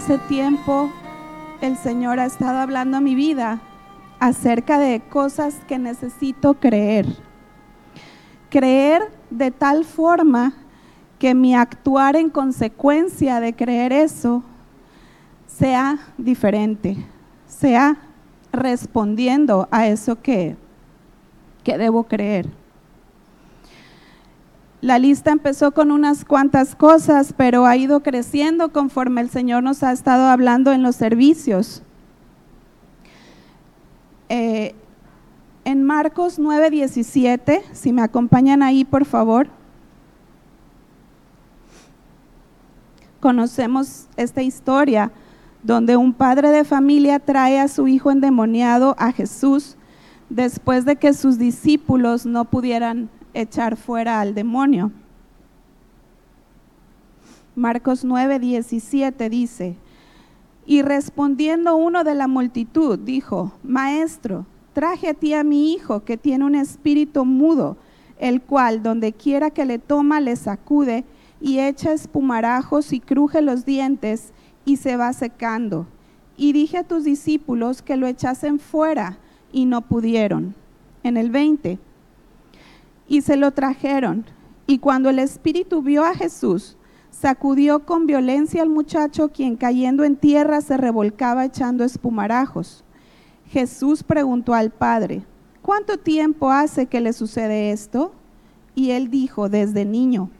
Hace tiempo el Señor ha estado hablando a mi vida acerca de cosas que necesito creer. Creer de tal forma que mi actuar en consecuencia de creer eso sea diferente, sea respondiendo a eso que, que debo creer. La lista empezó con unas cuantas cosas, pero ha ido creciendo conforme el Señor nos ha estado hablando en los servicios. Eh, en Marcos 9:17, si me acompañan ahí, por favor. Conocemos esta historia donde un padre de familia trae a su hijo endemoniado a Jesús después de que sus discípulos no pudieran echar fuera al demonio. Marcos 9, 17 dice, y respondiendo uno de la multitud, dijo, Maestro, traje a ti a mi hijo que tiene un espíritu mudo, el cual donde quiera que le toma le sacude y echa espumarajos y cruje los dientes y se va secando. Y dije a tus discípulos que lo echasen fuera y no pudieron. En el 20 y se lo trajeron. Y cuando el espíritu vio a Jesús, sacudió con violencia al muchacho, quien cayendo en tierra se revolcaba echando espumarajos. Jesús preguntó al padre, ¿cuánto tiempo hace que le sucede esto? Y él dijo, desde niño.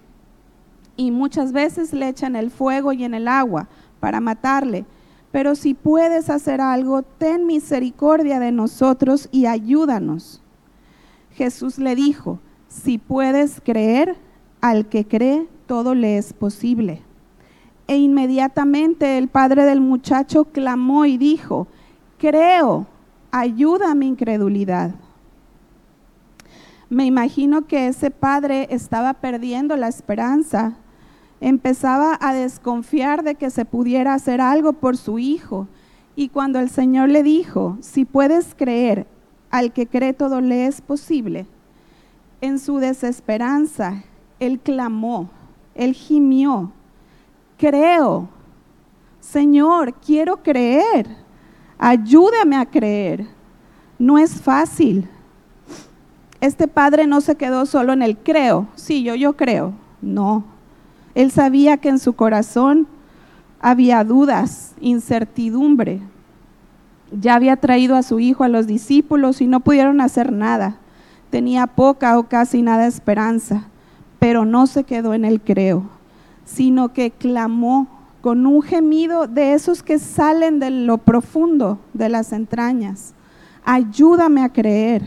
Y muchas veces le echan el fuego y en el agua para matarle. Pero si puedes hacer algo, ten misericordia de nosotros y ayúdanos. Jesús le dijo, si puedes creer, al que cree, todo le es posible. E inmediatamente el padre del muchacho clamó y dijo, creo, ayuda a mi incredulidad. Me imagino que ese padre estaba perdiendo la esperanza, empezaba a desconfiar de que se pudiera hacer algo por su hijo. Y cuando el Señor le dijo, si puedes creer, al que cree todo le es posible, en su desesperanza, él clamó, él gimió, creo, Señor, quiero creer, ayúdame a creer. No es fácil. Este padre no se quedó solo en el creo, sí, yo, yo creo, no. Él sabía que en su corazón había dudas, incertidumbre. Ya había traído a su hijo a los discípulos y no pudieron hacer nada tenía poca o casi nada esperanza, pero no se quedó en el creo, sino que clamó con un gemido de esos que salen de lo profundo de las entrañas. Ayúdame a creer.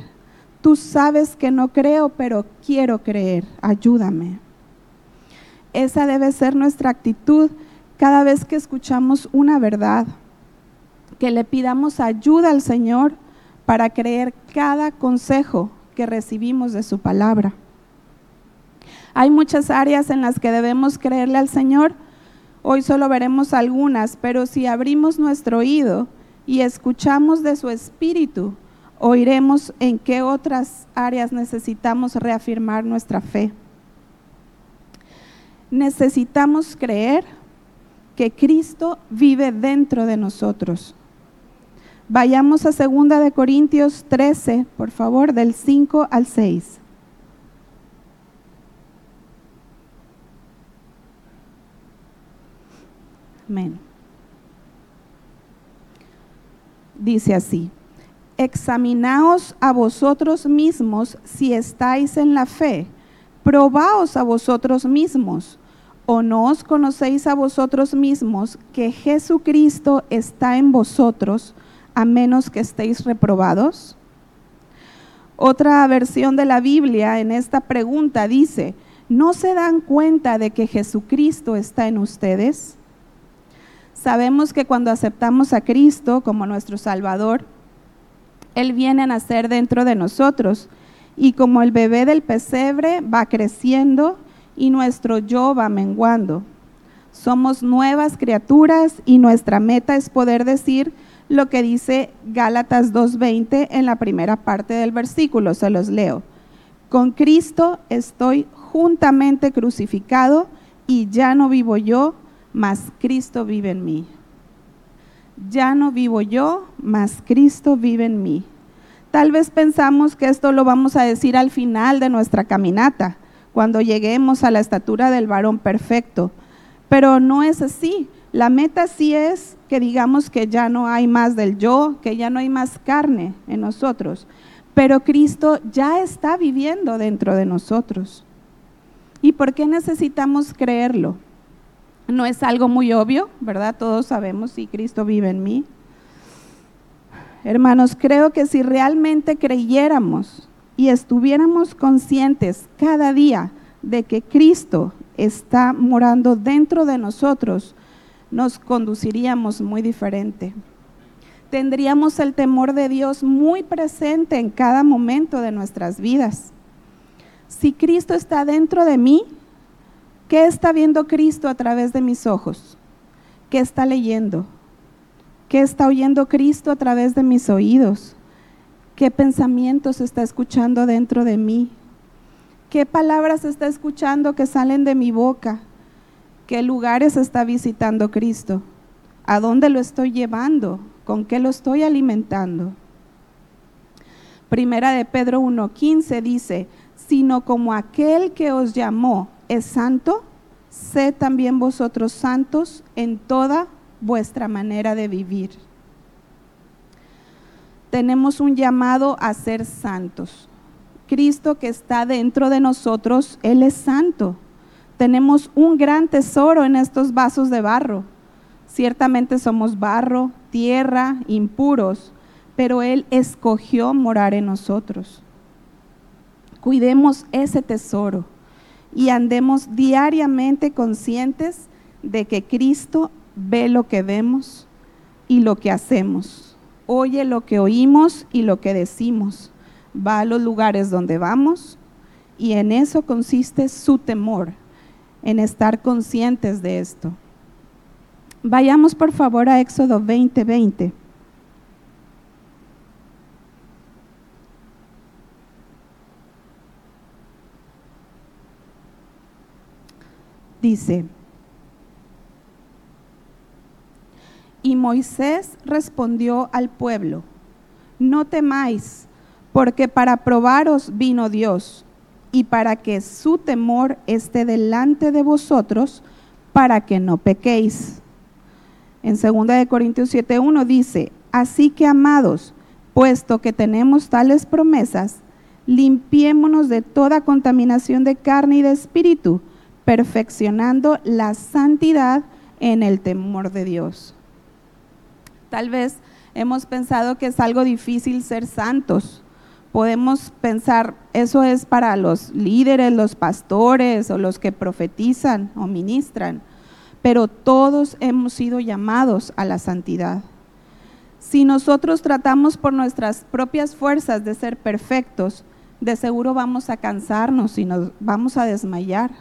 Tú sabes que no creo, pero quiero creer. Ayúdame. Esa debe ser nuestra actitud cada vez que escuchamos una verdad, que le pidamos ayuda al Señor para creer cada consejo que recibimos de su palabra. Hay muchas áreas en las que debemos creerle al Señor. Hoy solo veremos algunas, pero si abrimos nuestro oído y escuchamos de su espíritu, oiremos en qué otras áreas necesitamos reafirmar nuestra fe. Necesitamos creer que Cristo vive dentro de nosotros. Vayamos a 2 de Corintios 13, por favor, del 5 al 6. Amén. Dice así, examinaos a vosotros mismos si estáis en la fe, probaos a vosotros mismos, o no os conocéis a vosotros mismos que Jesucristo está en vosotros, a menos que estéis reprobados? Otra versión de la Biblia en esta pregunta dice, ¿no se dan cuenta de que Jesucristo está en ustedes? Sabemos que cuando aceptamos a Cristo como nuestro Salvador, Él viene a nacer dentro de nosotros y como el bebé del pesebre va creciendo y nuestro yo va menguando. Somos nuevas criaturas y nuestra meta es poder decir, lo que dice Gálatas 2.20 en la primera parte del versículo, se los leo. Con Cristo estoy juntamente crucificado y ya no vivo yo, mas Cristo vive en mí. ya no vivo yo, mas Cristo vive en mí. Tal vez pensamos que esto lo vamos a decir al final de nuestra caminata, cuando lleguemos a la estatura del varón perfecto, pero no es así. La meta sí es que digamos que ya no hay más del yo, que ya no hay más carne en nosotros, pero Cristo ya está viviendo dentro de nosotros. ¿Y por qué necesitamos creerlo? No es algo muy obvio, ¿verdad? Todos sabemos si Cristo vive en mí. Hermanos, creo que si realmente creyéramos y estuviéramos conscientes cada día de que Cristo está morando dentro de nosotros, nos conduciríamos muy diferente. Tendríamos el temor de Dios muy presente en cada momento de nuestras vidas. Si Cristo está dentro de mí, ¿Qué está viendo Cristo a través de mis ojos? ¿Qué está leyendo? ¿Qué está oyendo Cristo a través de mis oídos? ¿Qué pensamientos está escuchando dentro de mí? ¿Qué palabras está escuchando que salen de mi boca? ¿Qué lugares está visitando Cristo? ¿A dónde lo estoy llevando? ¿Con qué lo estoy alimentando? Primera de Pedro 1.15 dice, sino como aquel que os llamó es santo, sed también vosotros santos en toda vuestra manera de vivir. Tenemos un llamado a ser santos. Cristo que está dentro de nosotros, Él es santo. Tenemos un gran tesoro en estos vasos de barro. Ciertamente somos barro, tierra, impuros, pero Él escogió morar en nosotros. Cuidemos ese tesoro y andemos diariamente conscientes de que Cristo ve lo que vemos y lo que hacemos, oye lo que oímos y lo que decimos, va a los lugares donde vamos y en eso consiste su temor, en estar conscientes de esto. Vayamos por favor a Éxodo 20:20. dice, y Moisés respondió al pueblo, no temáis, porque para probaros vino Dios, y para que su temor esté delante de vosotros, para que no pequéis. En 2 de Corintios 7:1 dice, así que amados, puesto que tenemos tales promesas, limpiémonos de toda contaminación de carne y de espíritu, perfeccionando la santidad en el temor de Dios. Tal vez hemos pensado que es algo difícil ser santos. Podemos pensar, eso es para los líderes, los pastores o los que profetizan o ministran, pero todos hemos sido llamados a la santidad. Si nosotros tratamos por nuestras propias fuerzas de ser perfectos, de seguro vamos a cansarnos y nos vamos a desmayar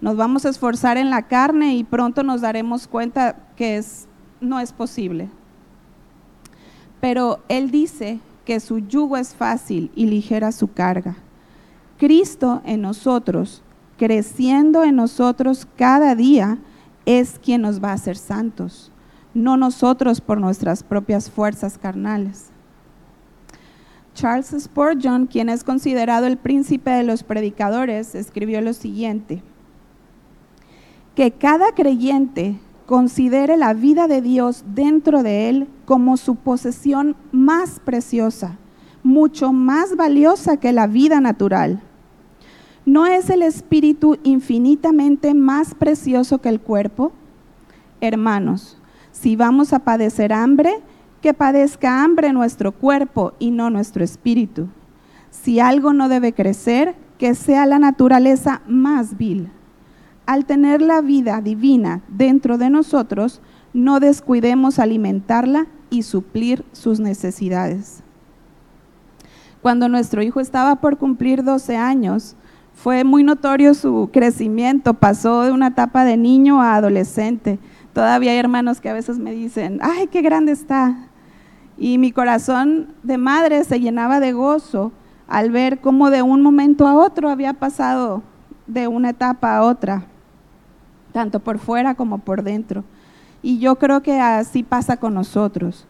nos vamos a esforzar en la carne y pronto nos daremos cuenta que no es posible. Pero Él dice que su yugo es fácil y ligera su carga. Cristo en nosotros, creciendo en nosotros cada día, es quien nos va a hacer santos, no nosotros por nuestras propias fuerzas carnales. Charles Spurgeon, quien es considerado el príncipe de los predicadores, escribió lo siguiente que cada creyente considere la vida de Dios dentro de él como su posesión más preciosa, mucho más valiosa que la vida natural. ¿No es el espíritu infinitamente más precioso que el cuerpo? Hermanos, si vamos a padecer hambre, que padezca hambre nuestro cuerpo y no nuestro espíritu. Si algo no debe crecer, que sea la naturaleza más vil al tener la vida divina dentro de nosotros, no descuidemos alimentarla y suplir sus necesidades. Cuando nuestro hijo estaba por cumplir 12 años, fue muy notorio su crecimiento, pasó de una etapa de niño a adolescente. Todavía hay hermanos que a veces me dicen, ay, qué grande está. Y mi corazón de madre se llenaba de gozo al ver cómo de un momento a otro había pasado de una etapa a otra tanto por fuera como por dentro. Y yo creo que así pasa con nosotros.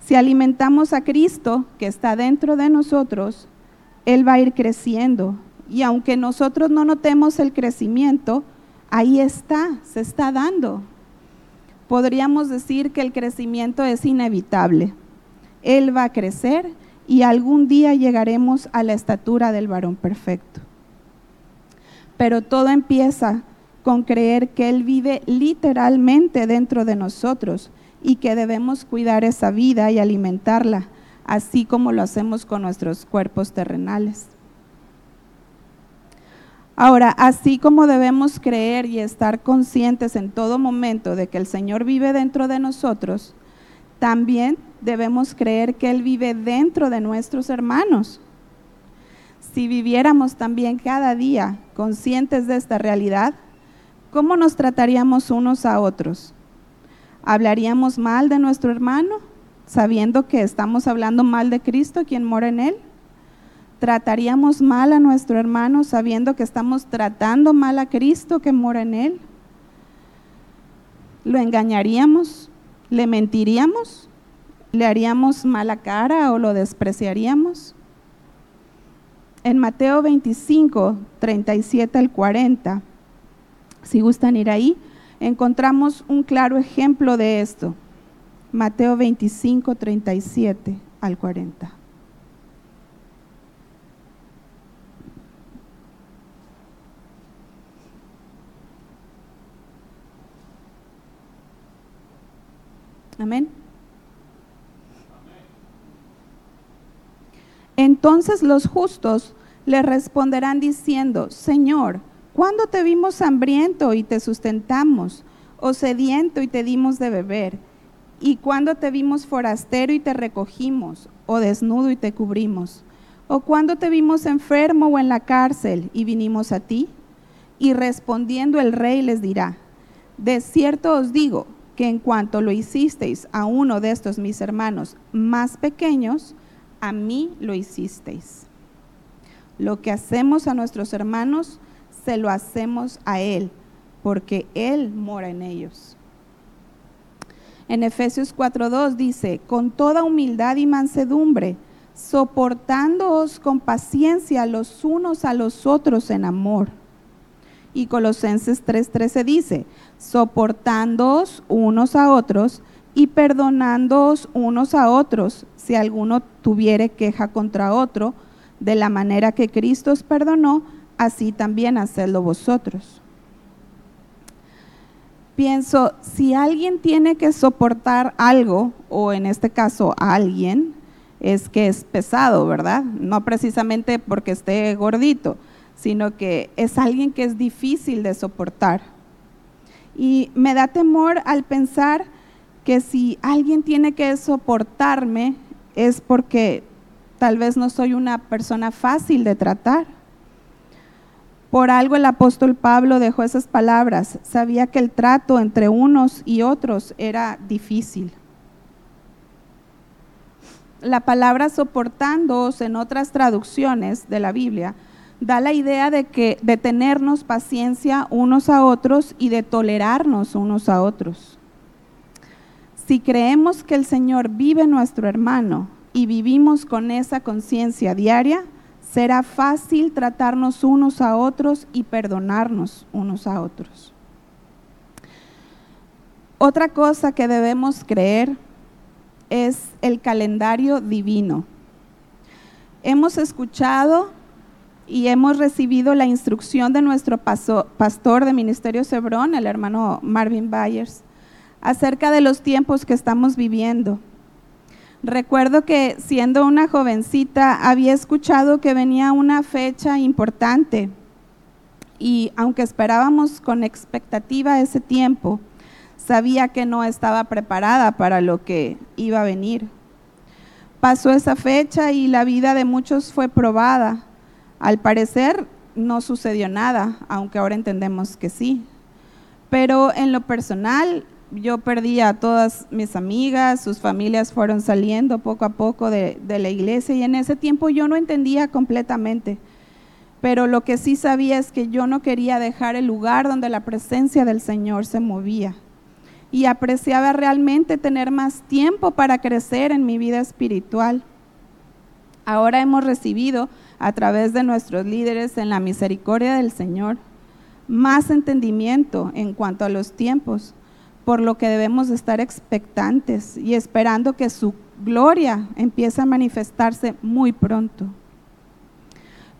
Si alimentamos a Cristo, que está dentro de nosotros, Él va a ir creciendo. Y aunque nosotros no notemos el crecimiento, ahí está, se está dando. Podríamos decir que el crecimiento es inevitable. Él va a crecer y algún día llegaremos a la estatura del varón perfecto. Pero todo empieza con creer que Él vive literalmente dentro de nosotros y que debemos cuidar esa vida y alimentarla, así como lo hacemos con nuestros cuerpos terrenales. Ahora, así como debemos creer y estar conscientes en todo momento de que el Señor vive dentro de nosotros, también debemos creer que Él vive dentro de nuestros hermanos. Si viviéramos también cada día conscientes de esta realidad, ¿cómo nos trataríamos unos a otros? ¿Hablaríamos mal de nuestro hermano, sabiendo que estamos hablando mal de Cristo, quien mora en él? ¿Trataríamos mal a nuestro hermano sabiendo que estamos tratando mal a Cristo que mora en él? ¿Lo engañaríamos? ¿Le mentiríamos? ¿Le haríamos mala cara o lo despreciaríamos? En Mateo 25, 37 al 40, si gustan ir ahí, encontramos un claro ejemplo de esto. Mateo 25, 37 al 40. Amén. Entonces los justos le responderán diciendo, Señor, ¿Cuándo te vimos hambriento y te sustentamos? ¿O sediento y te dimos de beber? ¿Y cuándo te vimos forastero y te recogimos? ¿O desnudo y te cubrimos? ¿O cuándo te vimos enfermo o en la cárcel y vinimos a ti? Y respondiendo el rey les dirá, de cierto os digo que en cuanto lo hicisteis a uno de estos mis hermanos más pequeños, a mí lo hicisteis. Lo que hacemos a nuestros hermanos, se lo hacemos a Él, porque Él mora en ellos. En Efesios 4.2 dice, con toda humildad y mansedumbre, soportándoos con paciencia los unos a los otros en amor. Y Colosenses 3.13 dice, soportándoos unos a otros y perdonándoos unos a otros si alguno tuviere queja contra otro, de la manera que Cristo os perdonó, así también hacedlo vosotros. Pienso, si alguien tiene que soportar algo, o en este caso a alguien, es que es pesado, ¿verdad? No precisamente porque esté gordito, sino que es alguien que es difícil de soportar. Y me da temor al pensar que si alguien tiene que soportarme es porque tal vez no soy una persona fácil de tratar. Por algo el apóstol Pablo dejó esas palabras. Sabía que el trato entre unos y otros era difícil. La palabra soportándoos en otras traducciones de la Biblia da la idea de que de tenernos paciencia unos a otros y de tolerarnos unos a otros. Si creemos que el Señor vive nuestro hermano y vivimos con esa conciencia diaria, será fácil tratarnos unos a otros y perdonarnos unos a otros. Otra cosa que debemos creer es el calendario divino. Hemos escuchado y hemos recibido la instrucción de nuestro pastor de Ministerio Cebrón, el hermano Marvin Byers, acerca de los tiempos que estamos viviendo. Recuerdo que siendo una jovencita había escuchado que venía una fecha importante y aunque esperábamos con expectativa ese tiempo, sabía que no estaba preparada para lo que iba a venir. Pasó esa fecha y la vida de muchos fue probada. Al parecer no sucedió nada, aunque ahora entendemos que sí. Pero en lo personal yo perdí a todas mis amigas, sus familias fueron saliendo poco a poco de, la iglesia y en ese tiempo yo no entendía completamente. Pero lo que sí sabía es que yo no quería dejar el lugar donde la presencia del Señor se movía. y apreciaba realmente tener más tiempo para crecer en mi vida espiritual. Ahora hemos recibido a través de nuestros líderes en la misericordia del Señor más entendimiento en cuanto a los tiempos, por lo que debemos estar expectantes y esperando que su gloria empiece a manifestarse muy pronto.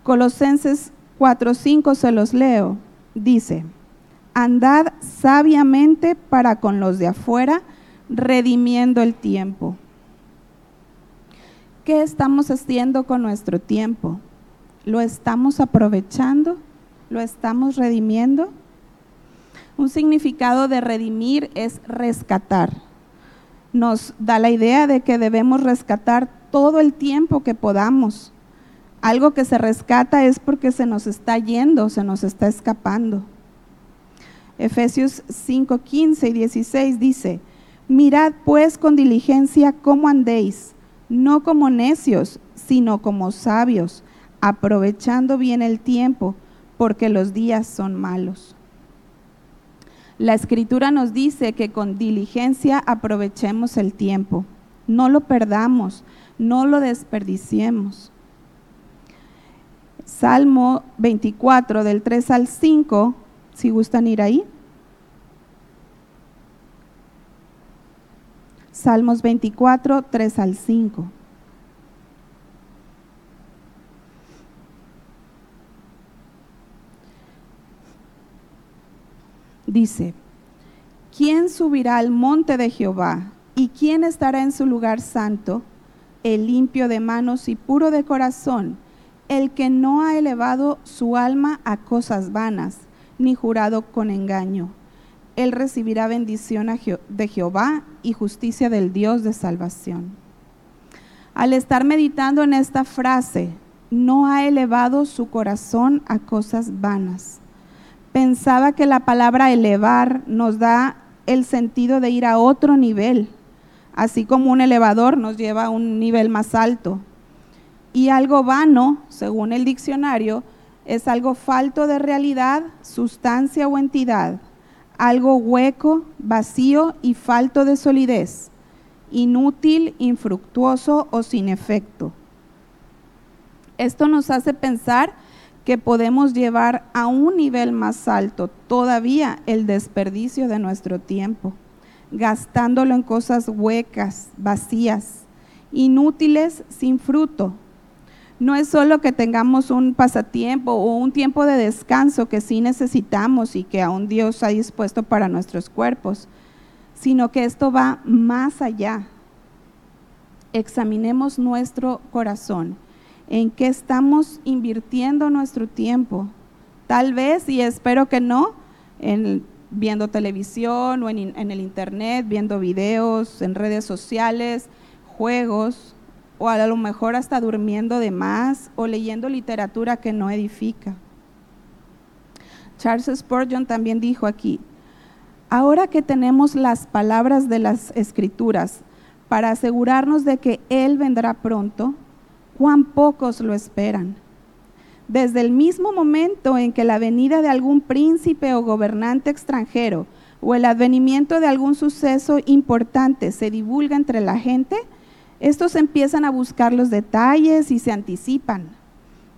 Colosenses 4:5 se los leo. Dice, andad sabiamente para con los de afuera, redimiendo el tiempo. ¿Qué estamos haciendo con nuestro tiempo? ¿Lo estamos aprovechando? ¿Lo estamos redimiendo? Un significado de redimir es rescatar. Nos da la idea de que debemos rescatar todo el tiempo que podamos. Algo que se rescata es porque se nos está yendo, se nos está escapando. Efesios 5, 15 y 16 dice, mirad pues con diligencia cómo andéis, no como necios, sino como sabios, aprovechando bien el tiempo, porque los días son malos. La escritura nos dice que con diligencia aprovechemos el tiempo, no lo perdamos, no lo desperdiciemos. Salmo 24 del 3 al 5 si gustan ir ahí. Salmos 24, 3 al 5. Dice, ¿quién subirá al monte de Jehová? ¿Y quién estará en su lugar santo? El limpio de manos y puro de corazón, el que no ha elevado su alma a cosas vanas ni jurado con engaño. Él recibirá bendición de Jehová y justicia del Dios de salvación. Al estar meditando en esta frase, no ha elevado su corazón a cosas vanas. Pensaba que la palabra elevar nos da el sentido de ir a otro nivel, así como un elevador nos lleva a un nivel más alto. Y algo vano, según el diccionario, es algo falto de realidad, sustancia o entidad, algo hueco, vacío y falto de solidez, inútil, infructuoso o sin efecto. Esto nos hace pensar que podemos llevar a un nivel más alto todavía el desperdicio de nuestro tiempo, gastándolo en cosas huecas, vacías, inútiles, sin fruto, no es solo que tengamos un pasatiempo o un tiempo de descanso que sí necesitamos y que aún Dios ha dispuesto para nuestros cuerpos, sino que esto va más allá. Examinemos nuestro corazón, en qué estamos invirtiendo nuestro tiempo. Tal vez, y espero que no, en viendo televisión o en, el internet, viendo videos, en redes sociales, juegos, o a lo mejor hasta durmiendo de más o leyendo literatura que no edifica. Charles Spurgeon también dijo aquí, ahora que tenemos las palabras de las escrituras para asegurarnos de que Él vendrá pronto, cuán pocos lo esperan. Desde el mismo momento en que la venida de algún príncipe o gobernante extranjero o el advenimiento de algún suceso importante se divulga entre la gente, estos empiezan a buscar los detalles y se anticipan,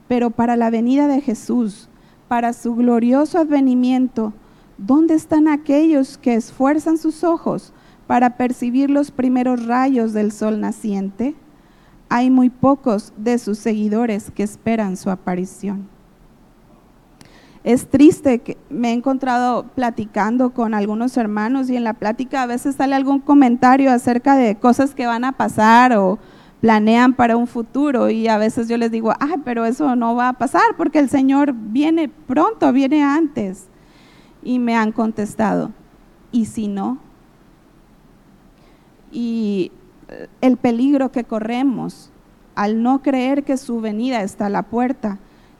pero para la venida de Jesús, para su glorioso advenimiento, ¿dónde están aquellos que esfuerzan sus ojos para percibir los primeros rayos del sol naciente? Hay muy pocos de sus seguidores que esperan su aparición. Es triste que me he encontrado platicando con algunos hermanos y en la plática a veces sale algún comentario acerca de cosas que van a pasar o planean para un futuro y a veces yo les digo, ah, pero eso no va a pasar porque el Señor viene pronto, viene antes. Y me han contestado, ¿y si no? Y el peligro que corremos al no creer que su venida está a la puerta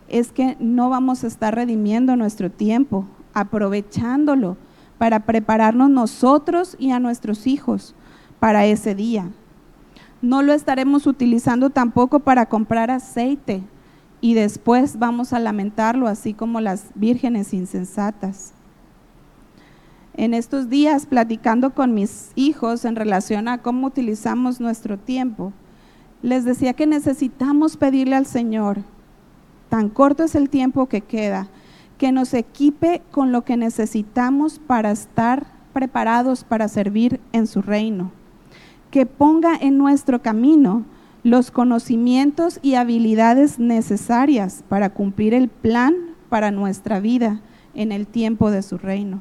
es que no vamos a estar redimiendo nuestro tiempo, aprovechándolo para prepararnos nosotros y a nuestros hijos para ese día. No lo estaremos utilizando tampoco para comprar aceite y después vamos a lamentarlo, así como las vírgenes insensatas. En estos días, platicando con mis hijos en relación a cómo utilizamos nuestro tiempo, les decía que necesitamos pedirle al Señor, tan corto es el tiempo que queda, que nos equipe con lo que necesitamos para estar preparados para servir en su reino, que ponga en nuestro camino los conocimientos y habilidades necesarias para cumplir el plan para nuestra vida en el tiempo de su reino.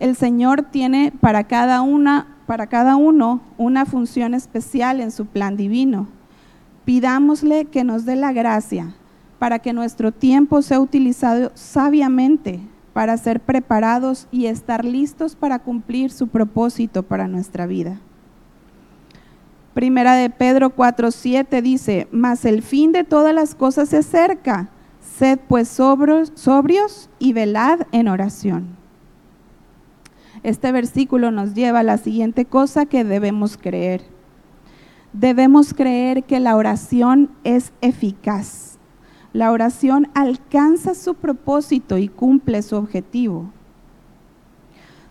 El Señor tiene para cada una para cada uno una función especial en su plan divino. Pidámosle que nos dé la gracia para que nuestro tiempo sea utilizado sabiamente para ser preparados y estar listos para cumplir su propósito para nuestra vida. Primera de Pedro 4:7 dice, mas el fin de todas las cosas se acerca, sed pues sobrios, sobrios y velad en oración. Este versículo nos lleva a la siguiente cosa que debemos creer. Debemos creer que la oración es eficaz. La oración alcanza su propósito y cumple su objetivo.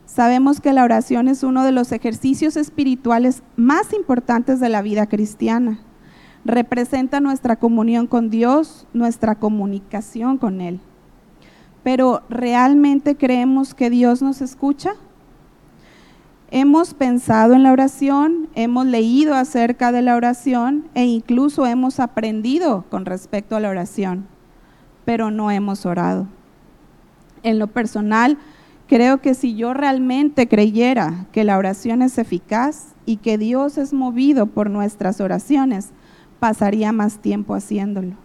Sabemos que la oración es uno de los ejercicios espirituales más importantes de la vida cristiana. Representa nuestra comunión con Dios, nuestra comunicación con Él. Pero ¿realmente creemos que Dios nos escucha? Hemos pensado en la oración, hemos leído acerca de la oración e incluso hemos aprendido con respecto a la oración, pero no hemos orado. En lo personal, Creo que si yo realmente creyera que la oración es eficaz y que Dios es movido por nuestras oraciones, pasaría más tiempo haciéndolo.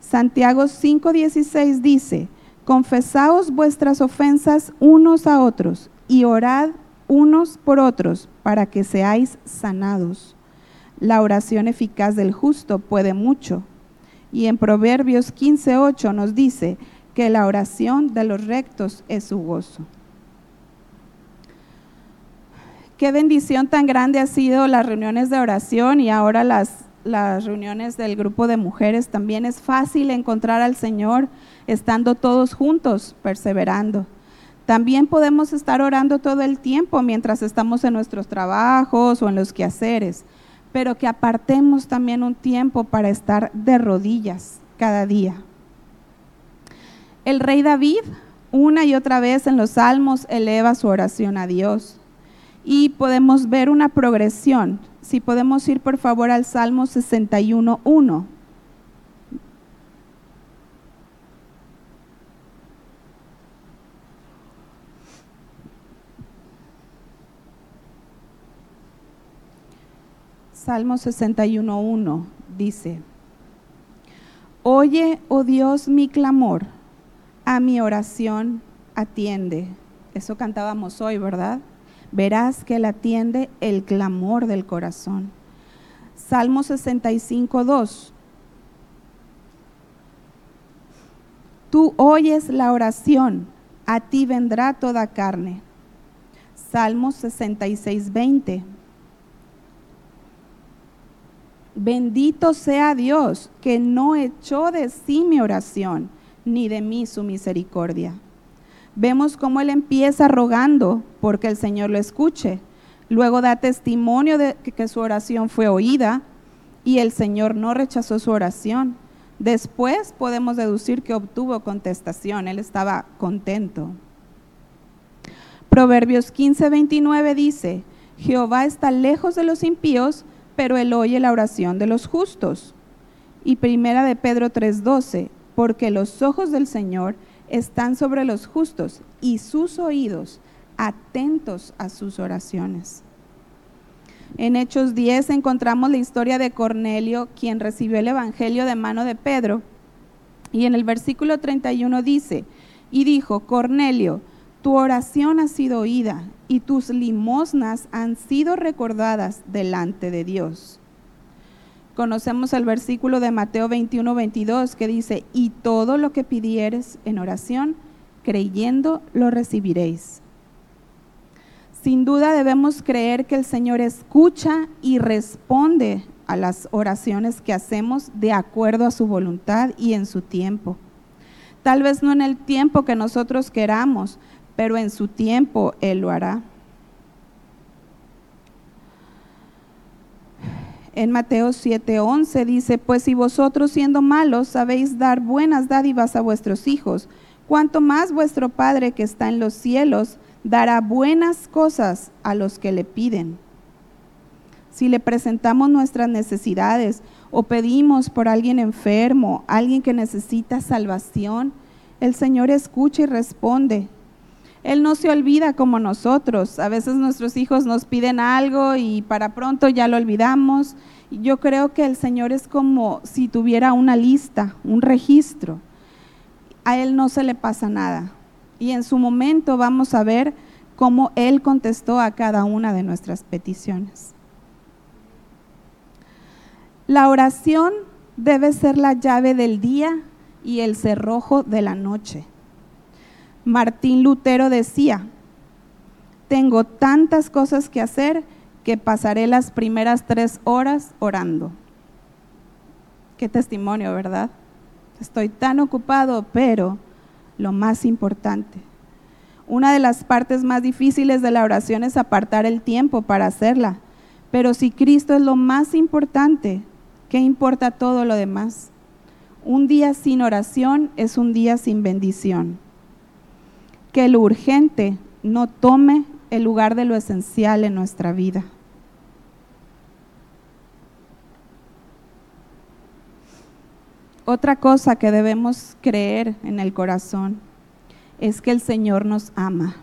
Santiago 5:16 dice, confesaos vuestras ofensas unos a otros y orad unos por otros para que seáis sanados. La oración eficaz del justo puede mucho. Y en Proverbios 15:8 nos dice, que la oración de los rectos es su gozo. Qué bendición tan grande ha sido las reuniones de oración y ahora las, las reuniones del grupo de mujeres. También es fácil encontrar al Señor estando todos juntos, perseverando. También podemos estar orando todo el tiempo mientras estamos en nuestros trabajos o en los quehaceres, pero que apartemos también un tiempo para estar de rodillas cada día. El rey David una y otra vez en los salmos eleva su oración a Dios. Y podemos ver una progresión. Si podemos ir por favor al Salmo 61.1. Salmo 61.1 dice, Oye, oh Dios, mi clamor a mi oración atiende. Eso cantábamos hoy, ¿verdad? Verás que Él atiende el clamor del corazón. Salmo 65, 2. Tú oyes la oración, a ti vendrá toda carne. Salmo 66, 20. Bendito sea Dios que no echó de sí mi oración ni de mí su misericordia. Vemos cómo él empieza rogando porque el Señor lo escuche. Luego da testimonio de que su oración fue oída y el Señor no rechazó su oración. Después podemos deducir que obtuvo contestación, él estaba contento. Proverbios 15, 29 dice, Jehová está lejos de los impíos, pero él oye la oración de los justos. Y primera de Pedro 3:12, porque los ojos del Señor están sobre los justos y sus oídos atentos a sus oraciones. En Hechos 10 encontramos la historia de Cornelio, quien recibió el Evangelio de mano de Pedro. Y en el versículo 31 dice, y dijo, Cornelio, tu oración ha sido oída y tus limosnas han sido recordadas delante de Dios conocemos el versículo de Mateo 21, 22 que dice, y todo lo que pidieres en oración, creyendo, lo recibiréis. Sin duda debemos creer que el Señor escucha y responde a las oraciones que hacemos de acuerdo a su voluntad y en su tiempo. Tal vez no en el tiempo que nosotros queramos, pero en su tiempo Él lo hará. En Mateo 7:11 dice, pues si vosotros siendo malos sabéis dar buenas dádivas a vuestros hijos, cuanto más vuestro Padre que está en los cielos dará buenas cosas a los que le piden. Si le presentamos nuestras necesidades o pedimos por alguien enfermo, alguien que necesita salvación, el Señor escucha y responde. Él no se olvida como nosotros. A veces nuestros hijos nos piden algo y para pronto ya lo olvidamos. Yo creo que el Señor es como si tuviera una lista, un registro. A Él no se le pasa nada. Y en su momento vamos a ver cómo Él contestó a cada una de nuestras peticiones. La oración debe ser la llave del día y el cerrojo de la noche. Martín Lutero decía, tengo tantas cosas que hacer que pasaré las primeras tres horas orando. Qué testimonio, ¿verdad? Estoy tan ocupado, pero lo más importante, una de las partes más difíciles de la oración es apartar el tiempo para hacerla. Pero si Cristo es lo más importante, ¿qué importa todo lo demás? Un día sin oración es un día sin bendición que lo urgente no tome el lugar de lo esencial en nuestra vida. Otra cosa que debemos creer en el corazón es que el Señor nos ama.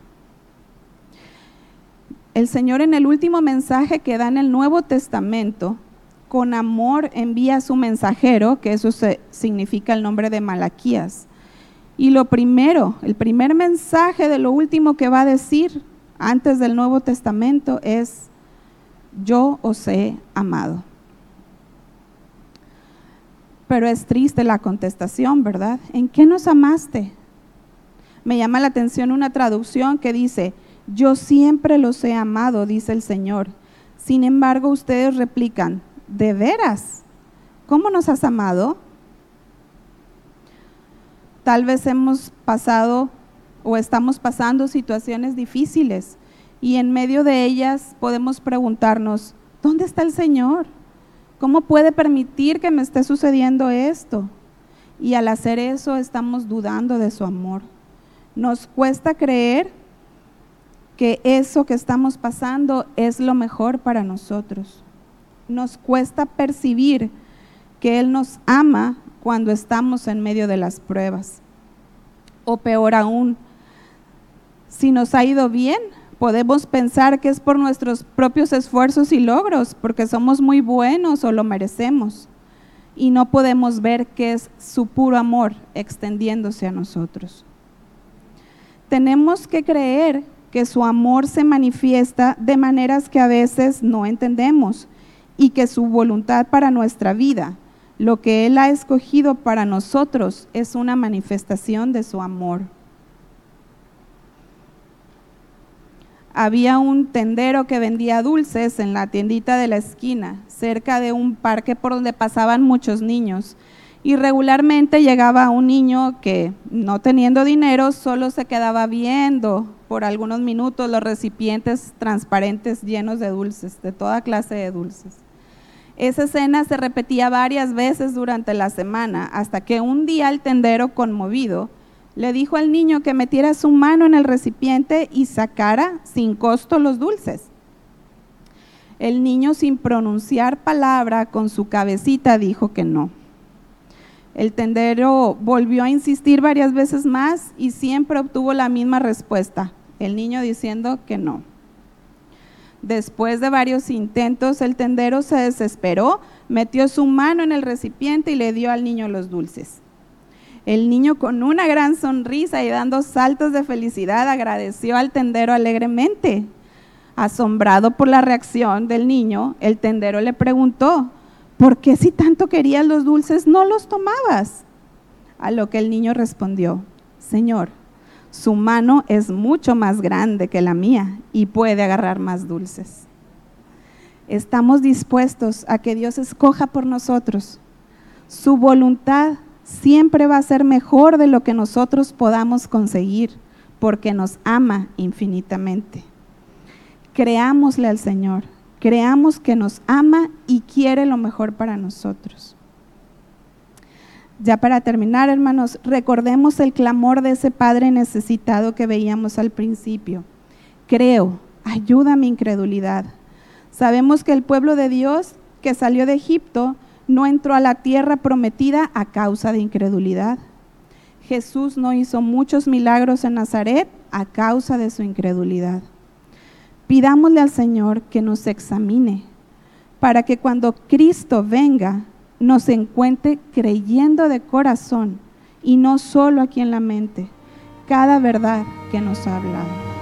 El Señor en el último mensaje que da en el Nuevo Testamento, con amor envía a su mensajero, que eso significa el nombre de Malaquías, y lo primero, el primer mensaje de lo último que va a decir antes del Nuevo Testamento es, yo os he amado. Pero es triste la contestación, ¿verdad? ¿En qué nos amaste? Me llama la atención una traducción que dice, yo siempre los he amado, dice el Señor. Sin embargo, ustedes replican, ¿de veras? ¿Cómo nos has amado? Tal vez hemos pasado o estamos pasando situaciones difíciles y en medio de ellas podemos preguntarnos, ¿dónde está el Señor? ¿Cómo puede permitir que me esté sucediendo esto? Y al hacer eso estamos dudando de su amor. Nos cuesta creer que eso que estamos pasando es lo mejor para nosotros. Nos cuesta percibir que Él nos ama cuando estamos en medio de las pruebas. O peor aún, si nos ha ido bien, podemos pensar que es por nuestros propios esfuerzos y logros, porque somos muy buenos o lo merecemos. Y no podemos ver que es su puro amor extendiéndose a nosotros. Tenemos que creer que su amor se manifiesta de maneras que a veces no entendemos y que su voluntad para nuestra vida lo que Él ha escogido para nosotros es una manifestación de su amor. Había un tendero que vendía dulces en la tiendita de la esquina, cerca de un parque por donde pasaban muchos niños. Y regularmente llegaba un niño que, no teniendo dinero, solo se quedaba viendo por algunos minutos los recipientes transparentes llenos de dulces, de toda clase de dulces. Esa escena se repetía varias veces durante la semana, hasta que un día el tendero, conmovido, le dijo al niño que metiera su mano en el recipiente y sacara sin costo los dulces. El niño, sin pronunciar palabra, con su cabecita dijo que no. El tendero volvió a insistir varias veces más y siempre obtuvo la misma respuesta, el niño diciendo que no. Después de varios intentos, el tendero se desesperó, metió su mano en el recipiente y le dio al niño los dulces. El niño con una gran sonrisa y dando saltos de felicidad agradeció al tendero alegremente. Asombrado por la reacción del niño, el tendero le preguntó, ¿por qué si tanto querías los dulces no los tomabas? A lo que el niño respondió, Señor, su mano es mucho más grande que la mía y puede agarrar más dulces. Estamos dispuestos a que Dios escoja por nosotros. Su voluntad siempre va a ser mejor de lo que nosotros podamos conseguir, porque nos ama infinitamente. Creámosle al Señor, creamos que nos ama y quiere lo mejor para nosotros. Ya para terminar, hermanos, recordemos el clamor de ese Padre necesitado que veíamos al principio. Creo, ayuda mi incredulidad. Sabemos que el pueblo de Dios que salió de Egipto no entró a la tierra prometida a causa de incredulidad. Jesús no hizo muchos milagros en Nazaret a causa de su incredulidad. Pidámosle al Señor que nos examine para que cuando Cristo venga nos encuentre creyendo de corazón y no solo aquí en la mente cada verdad que nos ha hablado.